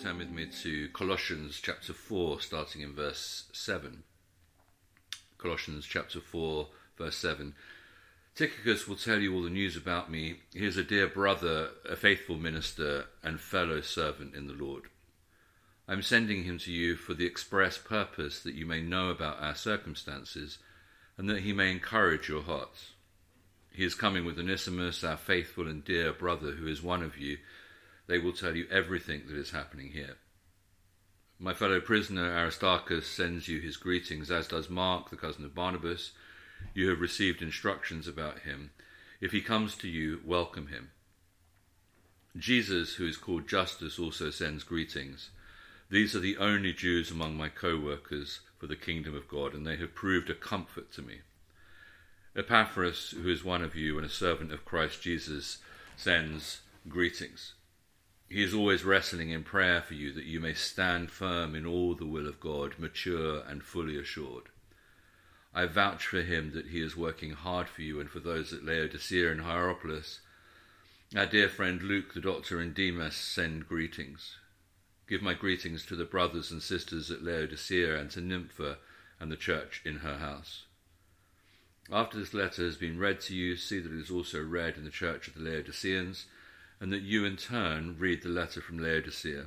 turn with me to Colossians chapter 4, starting in verse 7. Colossians chapter 4, verse 7. Tychicus will tell you all the news about me. He is a dear brother, a faithful minister, and fellow servant in the Lord. I am sending him to you for the express purpose that you may know about our circumstances, and that he may encourage your hearts. He is coming with Onesimus, our faithful and dear brother, who is one of you they will tell you everything that is happening here. My fellow prisoner Aristarchus sends you his greetings, as does Mark, the cousin of Barnabas. You have received instructions about him. If he comes to you, welcome him. Jesus, who is called Justus, also sends greetings. These are the only Jews among my co workers for the kingdom of God, and they have proved a comfort to me. Epaphras, who is one of you and a servant of Christ Jesus, sends greetings. He is always wrestling in prayer for you that you may stand firm in all the will of God, mature and fully assured. I vouch for him that he is working hard for you and for those at Laodicea and Hierapolis. Our dear friend Luke, the doctor, and Demas send greetings. Give my greetings to the brothers and sisters at Laodicea and to Nympha and the church in her house. After this letter has been read to you, see that it is also read in the church of the Laodiceans and that you in turn read the letter from Laodicea.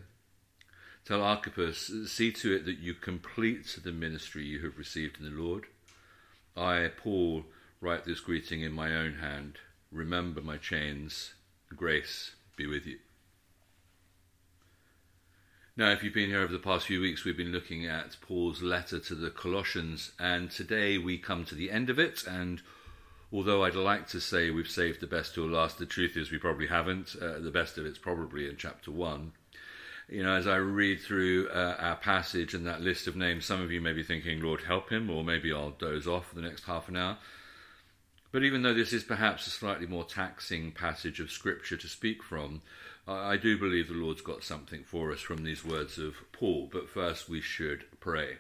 Tell Archippus, see to it that you complete the ministry you have received in the Lord. I, Paul, write this greeting in my own hand. Remember my chains. Grace be with you. Now, if you've been here over the past few weeks, we've been looking at Paul's letter to the Colossians, and today we come to the end of it, and although I'd like to say we've saved the best till last, the truth is we probably haven't. Uh, the best of it's probably in chapter one. You know, as I read through uh, our passage and that list of names, some of you may be thinking, Lord, help him, or maybe I'll doze off for the next half an hour. But even though this is perhaps a slightly more taxing passage of Scripture to speak from, I do believe the Lord's got something for us from these words of Paul. But first, we should pray.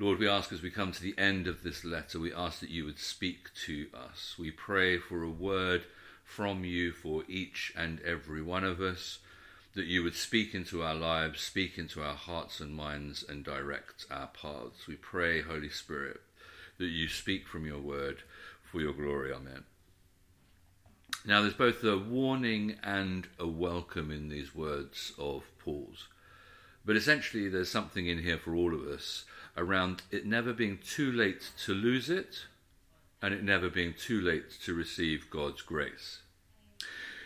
Lord, we ask as we come to the end of this letter, we ask that you would speak to us. We pray for a word from you for each and every one of us, that you would speak into our lives, speak into our hearts and minds, and direct our paths. We pray, Holy Spirit, that you speak from your word for your glory. Amen. Now, there's both a warning and a welcome in these words of Paul's. But essentially, there's something in here for all of us around it never being too late to lose it and it never being too late to receive God's grace.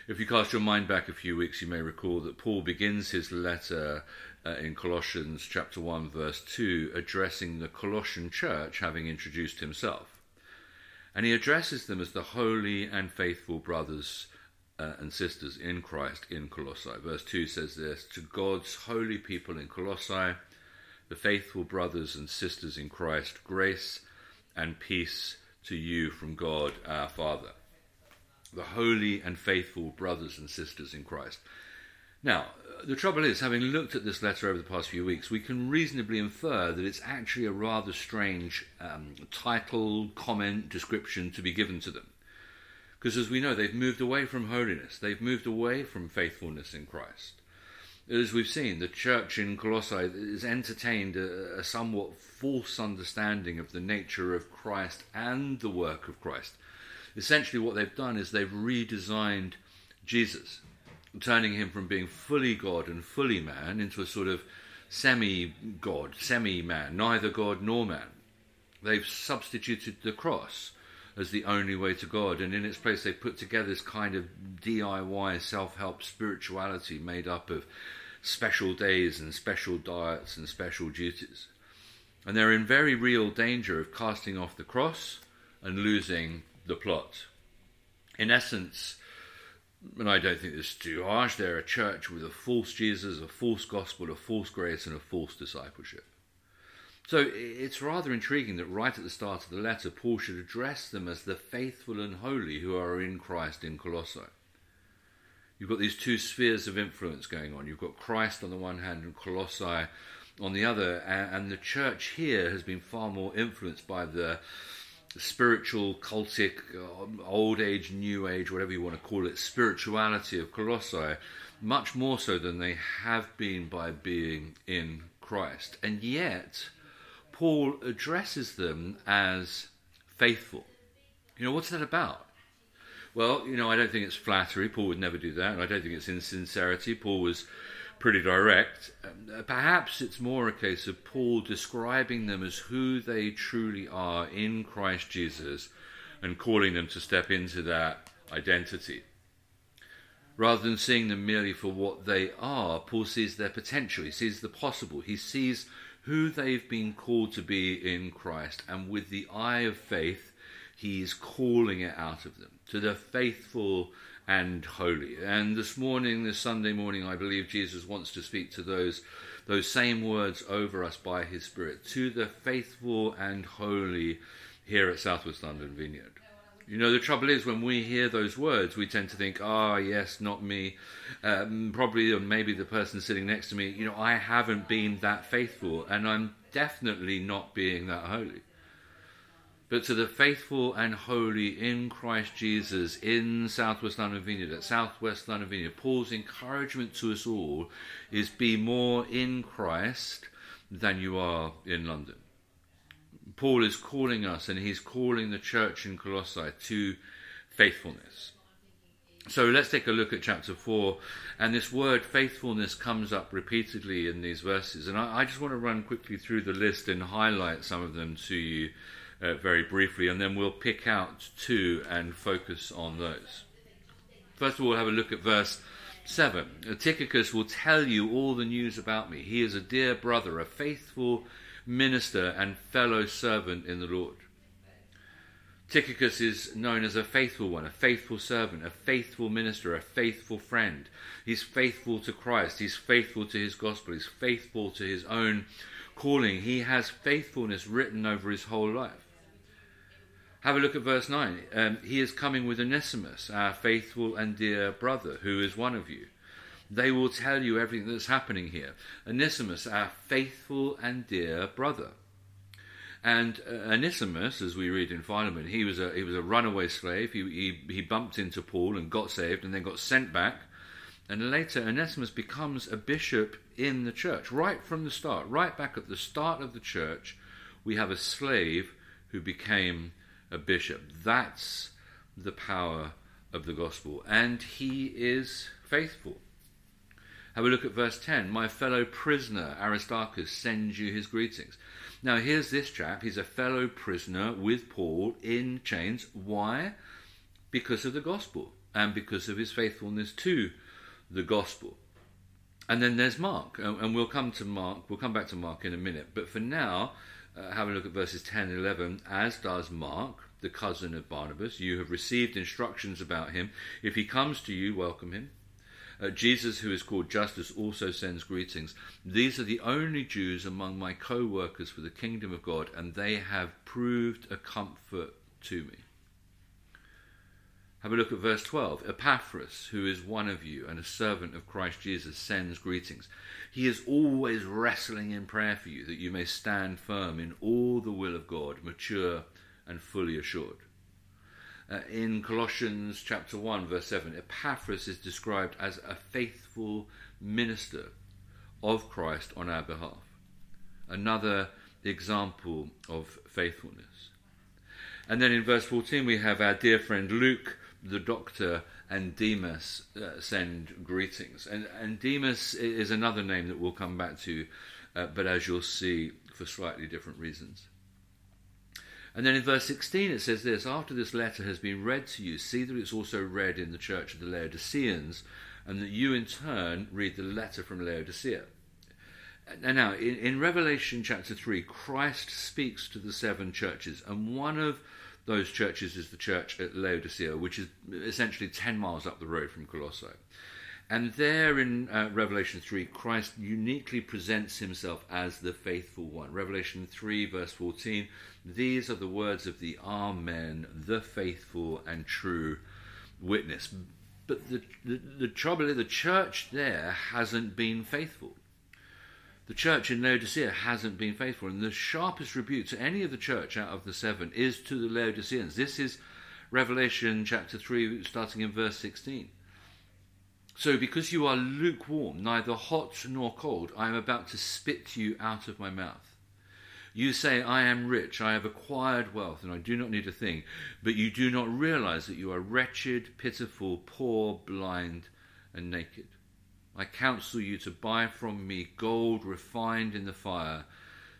If you cast your mind back a few weeks, you may recall that Paul begins his letter uh, in Colossians chapter 1 verse 2 addressing the Colossian church having introduced himself. And he addresses them as the holy and faithful brothers uh, and sisters in Christ in Colossae. Verse 2 says this To God's holy people in Colossae, the faithful brothers and sisters in Christ, grace and peace to you from God our Father. The holy and faithful brothers and sisters in Christ. Now, the trouble is, having looked at this letter over the past few weeks, we can reasonably infer that it's actually a rather strange um, title, comment, description to be given to them. Because as we know, they've moved away from holiness, they've moved away from faithfulness in Christ as we've seen, the church in Colossae has entertained a, a, somewhat false understanding of the nature of Christ and the work of Christ. Essentially, what they've done is they've redesigned Jesus, turning him from being fully God and fully man into a sort of semi God, semi man, neither God nor man. They've substituted the cross as the only way to God. And in its place, they put together this kind of DIY self help spirituality made up of special days and special diets and special duties. And they're in very real danger of casting off the cross and losing the plot. In essence, and I don't think this is too harsh, they're a church with a false Jesus, a false gospel, a false grace, and a false discipleship. So it's rather intriguing that right at the start of the letter, Paul should address them as the faithful and holy who are in Christ in Colossae. You've got these two spheres of influence going on. You've got Christ on the one hand and Colossae on the other, and, the church here has been far more influenced by the spiritual, cultic, uh, old age, new age, whatever you want to call it, spirituality of Colossae, much more so than they have been by being in Christ. And yet, Paul addresses them as faithful. You know, what's that about? Well, you know, I don't think it's flattery. Paul would never do that. And I don't think it's insincerity. Paul was pretty direct. Um, perhaps it's more a case of Paul describing them as who they truly are in Christ Jesus and calling them to step into that identity. Rather than seeing them merely for what they are, Paul sees their potential, he sees the possible, he sees who they've been called to be in Christ, and with the eye of faith, he's calling it out of them to the faithful and holy. And this morning, this Sunday morning, I believe Jesus wants to speak to those those same words over us by his Spirit, to the faithful and holy here at Southwest London Vineyard. You know, the trouble is when we hear those words, we tend to think, ah, oh, yes, not me. Um, probably, or maybe the person sitting next to me, you know, I haven't been that faithful, and I'm definitely not being that holy but to the faithful and holy in Christ Jesus in Southwest London Vineyard, at Southwest London Vineyard, Paul's encouragement to us all is be more in Christ than you are in London. Paul is calling us and he's calling the church in Colossae to faithfulness. So let's take a look at chapter 4. And this word faithfulness comes up repeatedly in these verses. And I, I just want to run quickly through the list and highlight some of them to you uh, very briefly, and then we'll pick out two and focus on those. First of all, we'll have a look at verse 7. Tychicus will tell you all the news about me. He is a dear brother, a faithful minister, and fellow servant in the Lord. Tychicus is known as a faithful one, a faithful servant, a faithful minister, a faithful friend. He's faithful to Christ. He's faithful to his gospel. He's faithful to his own calling. He has faithfulness written over his whole life. Have a look at verse 9. Um, he is coming with Onesimus, our faithful and dear brother, who is one of you. They will tell you everything that's happening here. Onesimus, our faithful and dear brother. And uh, Onesimus, as we read in Philemon, he was a, he was a runaway slave. He, he, he bumped into Paul and got saved and then got sent back. And later, Onesimus becomes a bishop in the church. Right from the start, right back at the start of the church, we have a slave who became a bishop. That's the power of the gospel. And he is faithful. Have a look at verse 10. My fellow prisoner Aristarchus sends you his greetings. Now, here's this chap. He's a fellow prisoner with Paul in chains. Why? Because of the gospel and because of his faithfulness to the gospel. And then there's Mark, and we'll come to Mark, we'll come back to Mark in a minute. But for now, uh, have a look at verses 10 and 11, as does Mark, the cousin of Barnabas. You have received instructions about him. If he comes to you, welcome him. Uh, Jesus, who is called Justus, also sends greetings. These are the only Jews among my co workers for the kingdom of God, and they have proved a comfort to me. Have a look at verse 12. Epaphras, who is one of you and a servant of Christ Jesus, sends greetings. He is always wrestling in prayer for you, that you may stand firm in all the will of God, mature and fully assured. Uh, in Colossians chapter 1, verse 7, Epaphras is described as a faithful minister of Christ on our behalf. Another example of faithfulness. And then in verse 14, we have our dear friend Luke, the doctor, and Demas uh, send greetings. And, and Demas is another name that we'll come back to, uh, but as you'll see, for slightly different reasons. And then in verse 16 it says this After this letter has been read to you, see that it's also read in the church of the Laodiceans, and that you in turn read the letter from Laodicea. And now, in, in Revelation chapter 3, Christ speaks to the seven churches, and one of those churches is the church at Laodicea, which is essentially 10 miles up the road from Colossae. And there in uh, Revelation 3, Christ uniquely presents himself as the faithful one. Revelation 3, verse 14 These are the words of the Amen, the faithful and true witness. But the, the, the trouble is, the church there hasn't been faithful. the church in Laodicea hasn't been faithful. And the sharpest rebuke to any of the church out of the seven is to the Laodiceans. This is Revelation chapter 3, starting in verse 16. So, because you are lukewarm, neither hot nor cold, I am about to spit you out of my mouth. You say, I am rich, I have acquired wealth, and I do not need a thing, but you do not realize that you are wretched, pitiful, poor, blind, and naked. I counsel you to buy from me gold refined in the fire,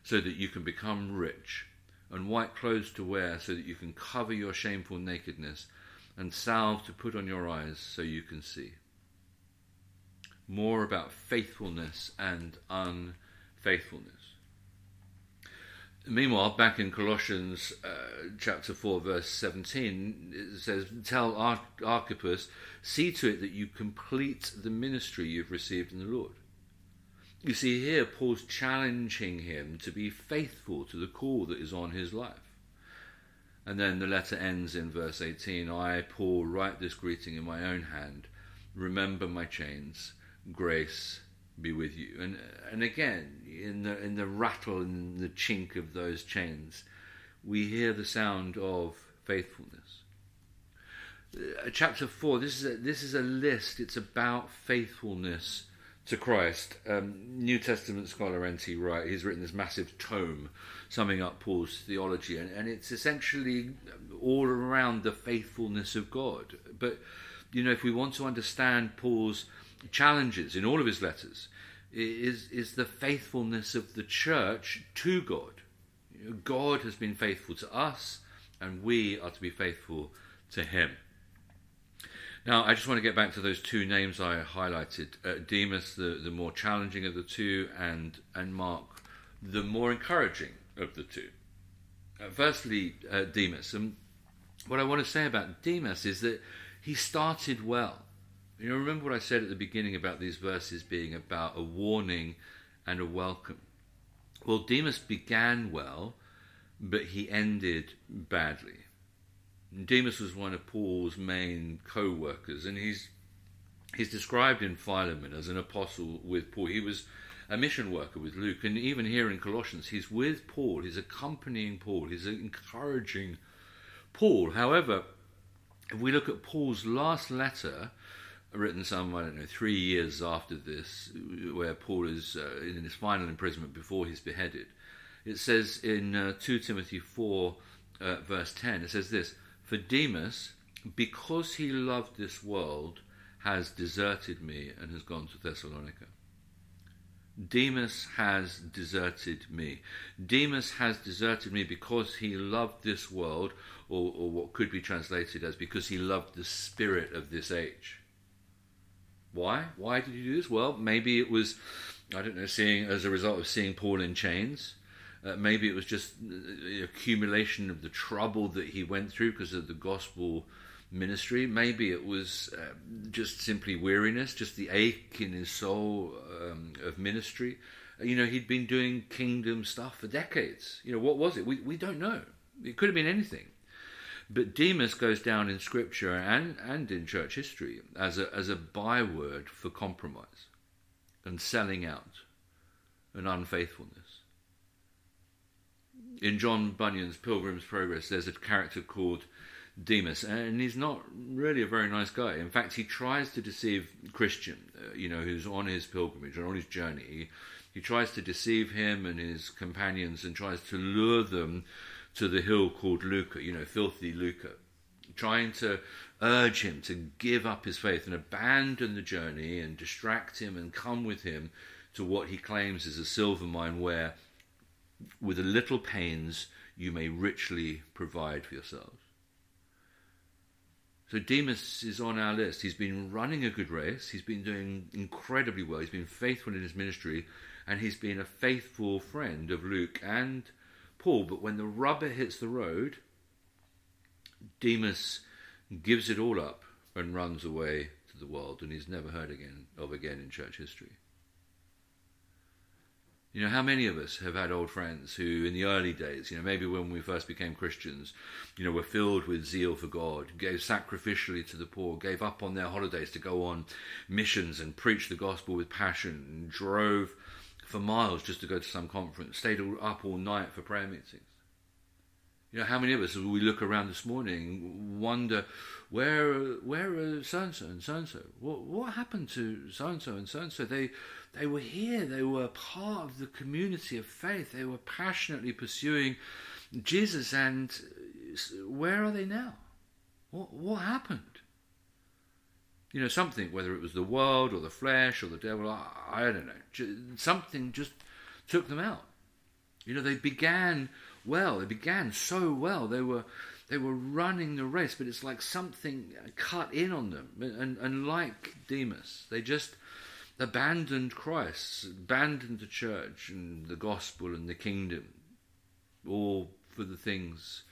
so that you can become rich, and white clothes to wear, so that you can cover your shameful nakedness, and salve to put on your eyes, so you can see. More about faithfulness and unfaithfulness. Meanwhile, back in Colossians uh, chapter 4, verse 17, it says, Tell Archippus, see to it that you complete the ministry you've received in the Lord. You see, here Paul's challenging him to be faithful to the call that is on his life. And then the letter ends in verse 18 I, Paul, write this greeting in my own hand. Remember my chains. Grace be with you. And and again, in the in the rattle and the chink of those chains, we hear the sound of faithfulness. Uh, chapter four. This is a, this is a list. It's about faithfulness to Christ. Um, New Testament scholar N.T. Wright. He's written this massive tome summing up Paul's theology, and, and it's essentially all around the faithfulness of God. But you know, if we want to understand Paul's challenges in all of his letters is, is the faithfulness of the church to God. God has been faithful to us, and we are to be faithful to him. Now, I just want to get back to those two names I highlighted uh, Demas, the, the more challenging of the two, and, and Mark, the more encouraging of the two. Uh, firstly, uh, Demas. And what I want to say about Demas is that he started well. You remember what I said at the beginning about these verses being about a warning and a welcome. Well, Demas began well, but he ended badly. Demas was one of Paul's main co-workers, and he's he's described in Philemon as an apostle with Paul. He was a mission worker with Luke, and even here in Colossians, he's with Paul. He's accompanying Paul. He's encouraging Paul. However, if we look at Paul's last letter, written some, I don't know, three years after this, where Paul is uh, in his final imprisonment before he's beheaded. It says in uh, 2 Timothy 4, uh, verse 10, it says this For Demas, because he loved this world, has deserted me and has gone to Thessalonica. Demas has deserted me. Demas has deserted me because he loved this world, or, or what could be translated as because he loved the spirit of this age. Why? Why did you do this? Well, maybe it was, I don't know, seeing as a result of seeing Paul in chains. Uh, maybe it was just the accumulation of the trouble that he went through because of the gospel ministry. Maybe it was uh, just simply weariness, just the ache in his soul um, of ministry. Uh, you know, he'd been doing kingdom stuff for decades. You know, what was it? We, we don't know. It could have been anything. But Demas goes down in scripture and, and in church history as a, as a byword for compromise and selling out and unfaithfulness. In John Bunyan's Pilgrim's Progress, there's a character called Demas, and he's not really a very nice guy. In fact, he tries to deceive Christian, uh, you know, who's on his pilgrimage or on his journey. He, he tries to deceive him and his companions and tries to lure them to the hill called Lucre, you know, filthy Lucre, trying to urge him to give up his faith and abandon the journey and distract him and come with him to what he claims is a silver mine where, with a little pains, you may richly provide for yourselves. So Demas is on our list. He's been running a good race. He's been doing incredibly well. He's been faithful in his ministry, and he's been a faithful friend of Luke and Paul, but when the rubber hits the road, Demas gives it all up and runs away to the world, and he's never heard again of again in church history. You know, how many of us have had old friends who, in the early days, you know, maybe when we first became Christians, you know, were filled with zeal for God, gave sacrificially to the poor, gave up on their holidays to go on missions and preach the gospel with passion, and drove for miles just to go to some conference, stayed all, up all night for prayer meetings. You know, how many of us, as we look around this morning, wonder where where are so and so and so and so? What what happened to so and so and so and so? They they were here. They were part of the community of faith. They were passionately pursuing Jesus. And where are they now? What what happened? You know, something, whether it was the world or the flesh or the devil, I, I don't know. Something just took them out. You know, they began well. They began so well. They were they were running the race, but it's like something cut in on them. And, and like Demas, they just abandoned Christ, abandoned the church and the gospel and the kingdom, all for the things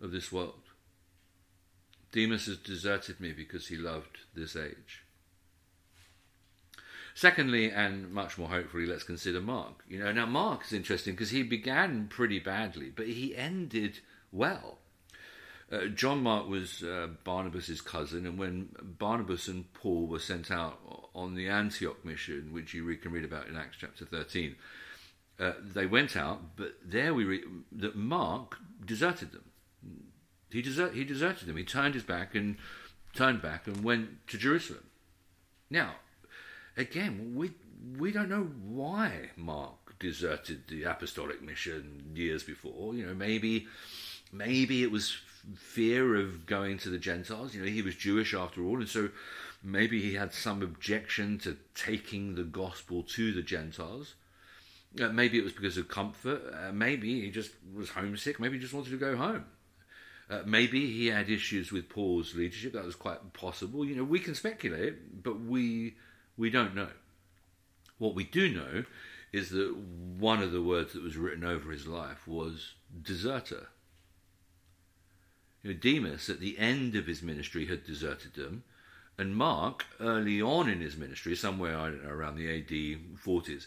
of this world. Demas has deserted me because he loved this age. Secondly, and much more hopefully, let's consider Mark. You know, now Mark is interesting because he began pretty badly, but he ended well. Uh, John Mark was uh, Barnabas's cousin, and when Barnabas and Paul were sent out on the Antioch mission, which you can read about in Acts chapter 13, uh, they went out, but there we read that Mark deserted them. He, desert, he deserted them. He turned his back and turned back and went to Jerusalem. Now, again, we we don't know why Mark deserted the apostolic mission years before. You know, maybe maybe it was fear of going to the Gentiles. You know, he was Jewish after all, and so maybe he had some objection to taking the gospel to the Gentiles. Uh, maybe it was because of comfort. Uh, maybe he just was homesick. Maybe he just wanted to go home. Uh, maybe he had issues with Paul's leadership. That was quite possible. You know, we can speculate, but we we don't know. What we do know is that one of the words that was written over his life was deserter. You know, Demas, at the end of his ministry, had deserted them, and Mark, early on in his ministry, somewhere I don't know around the AD 40s,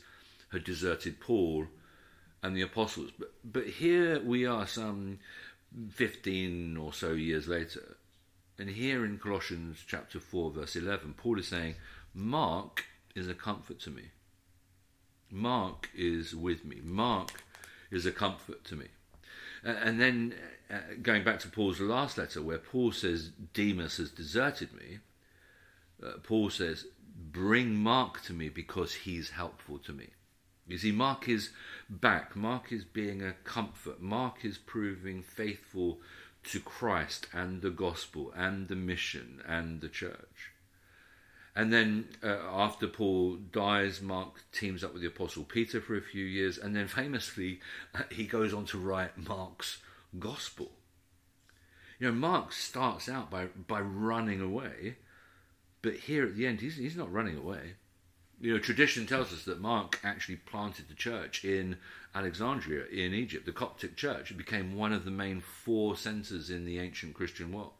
had deserted Paul and the apostles. But but here we are, some 15 or so years later, and here in Colossians chapter 4, verse 11, Paul is saying, Mark is a comfort to me. Mark is with me. Mark is a comfort to me. and then uh, going back to Paul's last letter, where Paul says Demas has deserted me, uh, Paul says, Bring Mark to me because he's helpful to me. You see, Mark is back. Mark is being a comfort. Mark is proving faithful to Christ and the gospel and the mission and the church. And then uh, after Paul dies, Mark teams up with the Apostle Peter for a few years, and then famously uh, he goes on to write Mark's Gospel. You know, Mark starts out by, by running away, but here at the end, he's, he's not running away. You know, tradition tells us that Mark actually planted the church in Alexandria in Egypt, the Coptic church. It became one of the main four centres in the ancient Christian world.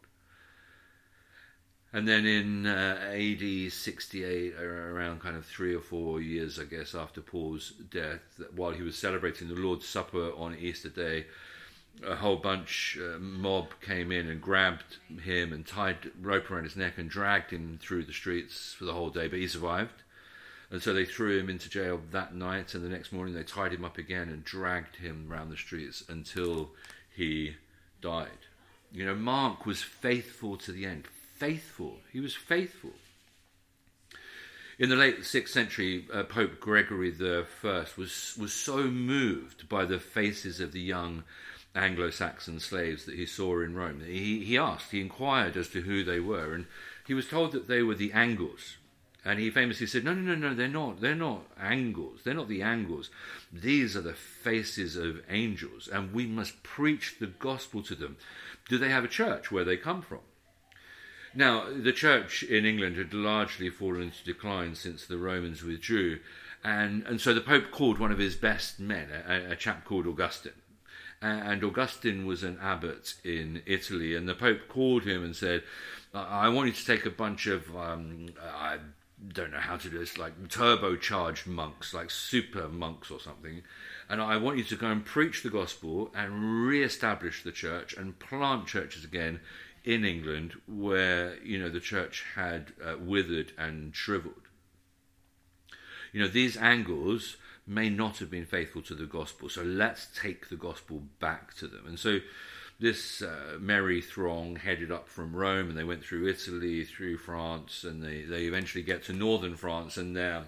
And then in uh, AD 68, around kind of three or four years, I guess, after Paul's death, while he was celebrating the Lord's Supper on Easter Day, a whole bunch, uh, mob came in and grabbed him and tied rope around his neck and dragged him through the streets for the whole day, but he survived. And so they threw him into jail that night, and the next morning they tied him up again and dragged him around the streets until he died. You know, Mark was faithful to the end, faithful. He was faithful. In the late sixth century, uh, Pope Gregory I was was so moved by the faces of the young Anglo-Saxon slaves that he saw in Rome. He, he asked, he inquired as to who they were, and he was told that they were the Angles. And he famously said, "No, no, no, no. They're not. They're not angles. They're not the angles. These are the faces of angels, and we must preach the gospel to them." Do they have a church where they come from? Now, the church in England had largely fallen into decline since the Romans withdrew, and, and so the Pope called one of his best men, a, a chap called Augustine. And Augustine was an abbot in Italy, and the Pope called him and said, I want you to take a bunch of, um, I don't know how to do this, like turbocharged monks, like super monks or something, and I want you to go and preach the gospel and re establish the church and plant churches again in England where you know the church had uh, withered and shriveled. You know these angles may not have been faithful to the gospel. So let's take the gospel back to them. And so this uh, merry throng headed up from Rome and they went through Italy, through France, and they, they eventually get to northern France and they're,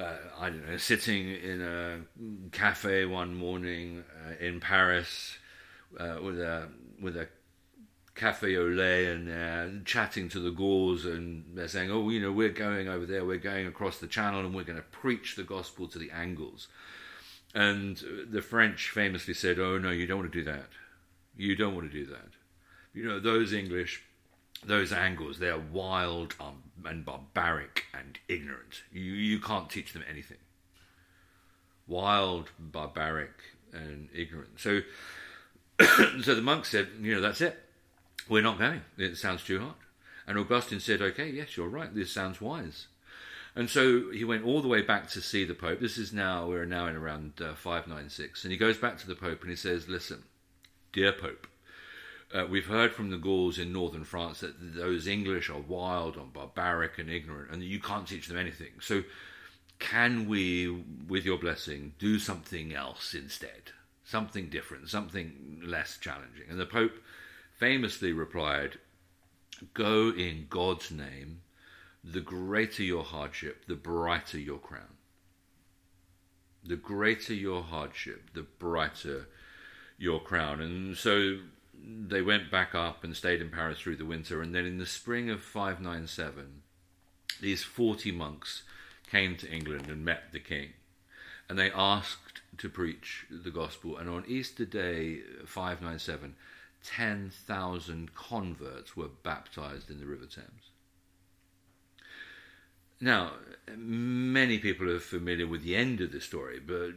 uh, I don't know, sitting in a cafe one morning uh, in Paris uh, with a with a cafe au lait and chatting to the Gauls, and they're saying, "Oh, you know, we're going over there, we're going across the Channel, and we're going to preach the gospel to the Angles." And the French famously said, "Oh no, you don't want to do that. You don't want to do that. You know, those English, those Angles, they're wild um, and barbaric and ignorant. You you can't teach them anything. Wild, barbaric, and ignorant. So." so the monk said, you know, that's it. We're not going. It sounds too hard. And Augustine said, okay, yes, you're right. This sounds wise. And so he went all the way back to see the Pope. This is now, we're now in around uh, 596. And he goes back to the Pope and he says, listen, dear Pope, uh, we've heard from the Gauls in northern France that those English are wild and barbaric and ignorant, and you can't teach them anything. So, can we, with your blessing, do something else instead? Something different, something less challenging? And the Pope famously replied, Go in God's name, the greater your hardship, the brighter your crown. The greater your hardship, the brighter your crown. And so they went back up and stayed in Paris through the winter. And then in the spring of 597, these 40 monks came to England and met the king. And they asked to preach the gospel. And on Easter Day 597, 10,000 converts were baptized in the River Thames. Now, many people are familiar with the end of the story, but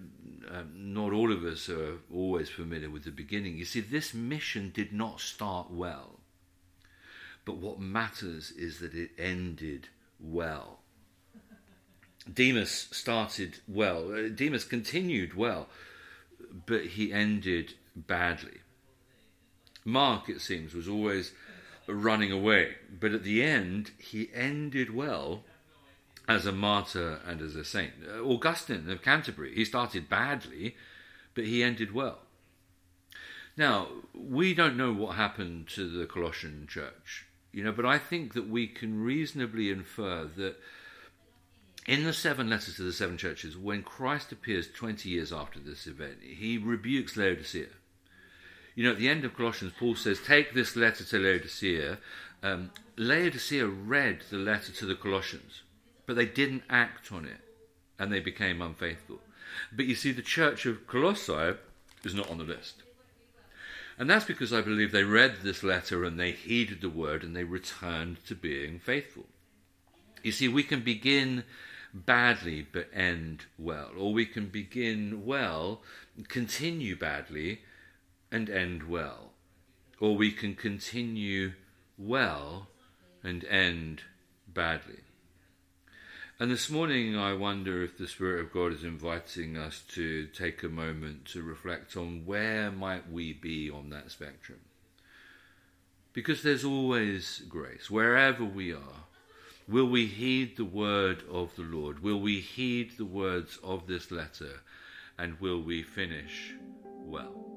um, not all of us are always familiar with the beginning. You see, this mission did not start well, but what matters is that it ended well. Demas started well, uh, Demas continued well, but he ended badly. Mark, it seems, was always running away. But at the end, he ended well as a martyr and as a saint. Uh, Augustine of Canterbury, he started badly, but he ended well. Now, we don't know what happened to the Colossian church, you know, but I think that we can reasonably infer that in the seven letters to the seven churches, when Christ appears 20 years after this event, he rebukes Laodicea. You know, at the end of Colossians, Paul says, Take this letter to Laodicea. Um, Laodicea read the letter to the Colossians, but they didn't act on it, and they became unfaithful. But you see, the church of Colossae is not on the list. And that's because I believe they read this letter and they heeded the word and they returned to being faithful. You see, we can begin badly but end well, or we can begin well, continue badly, and end well, or we can continue well and end badly. And this morning, I wonder if the Spirit of God is inviting us to take a moment to reflect on where might we be on that spectrum. Because there's always grace, wherever we are. Will we heed the word of the Lord? Will we heed the words of this letter? And will we finish well?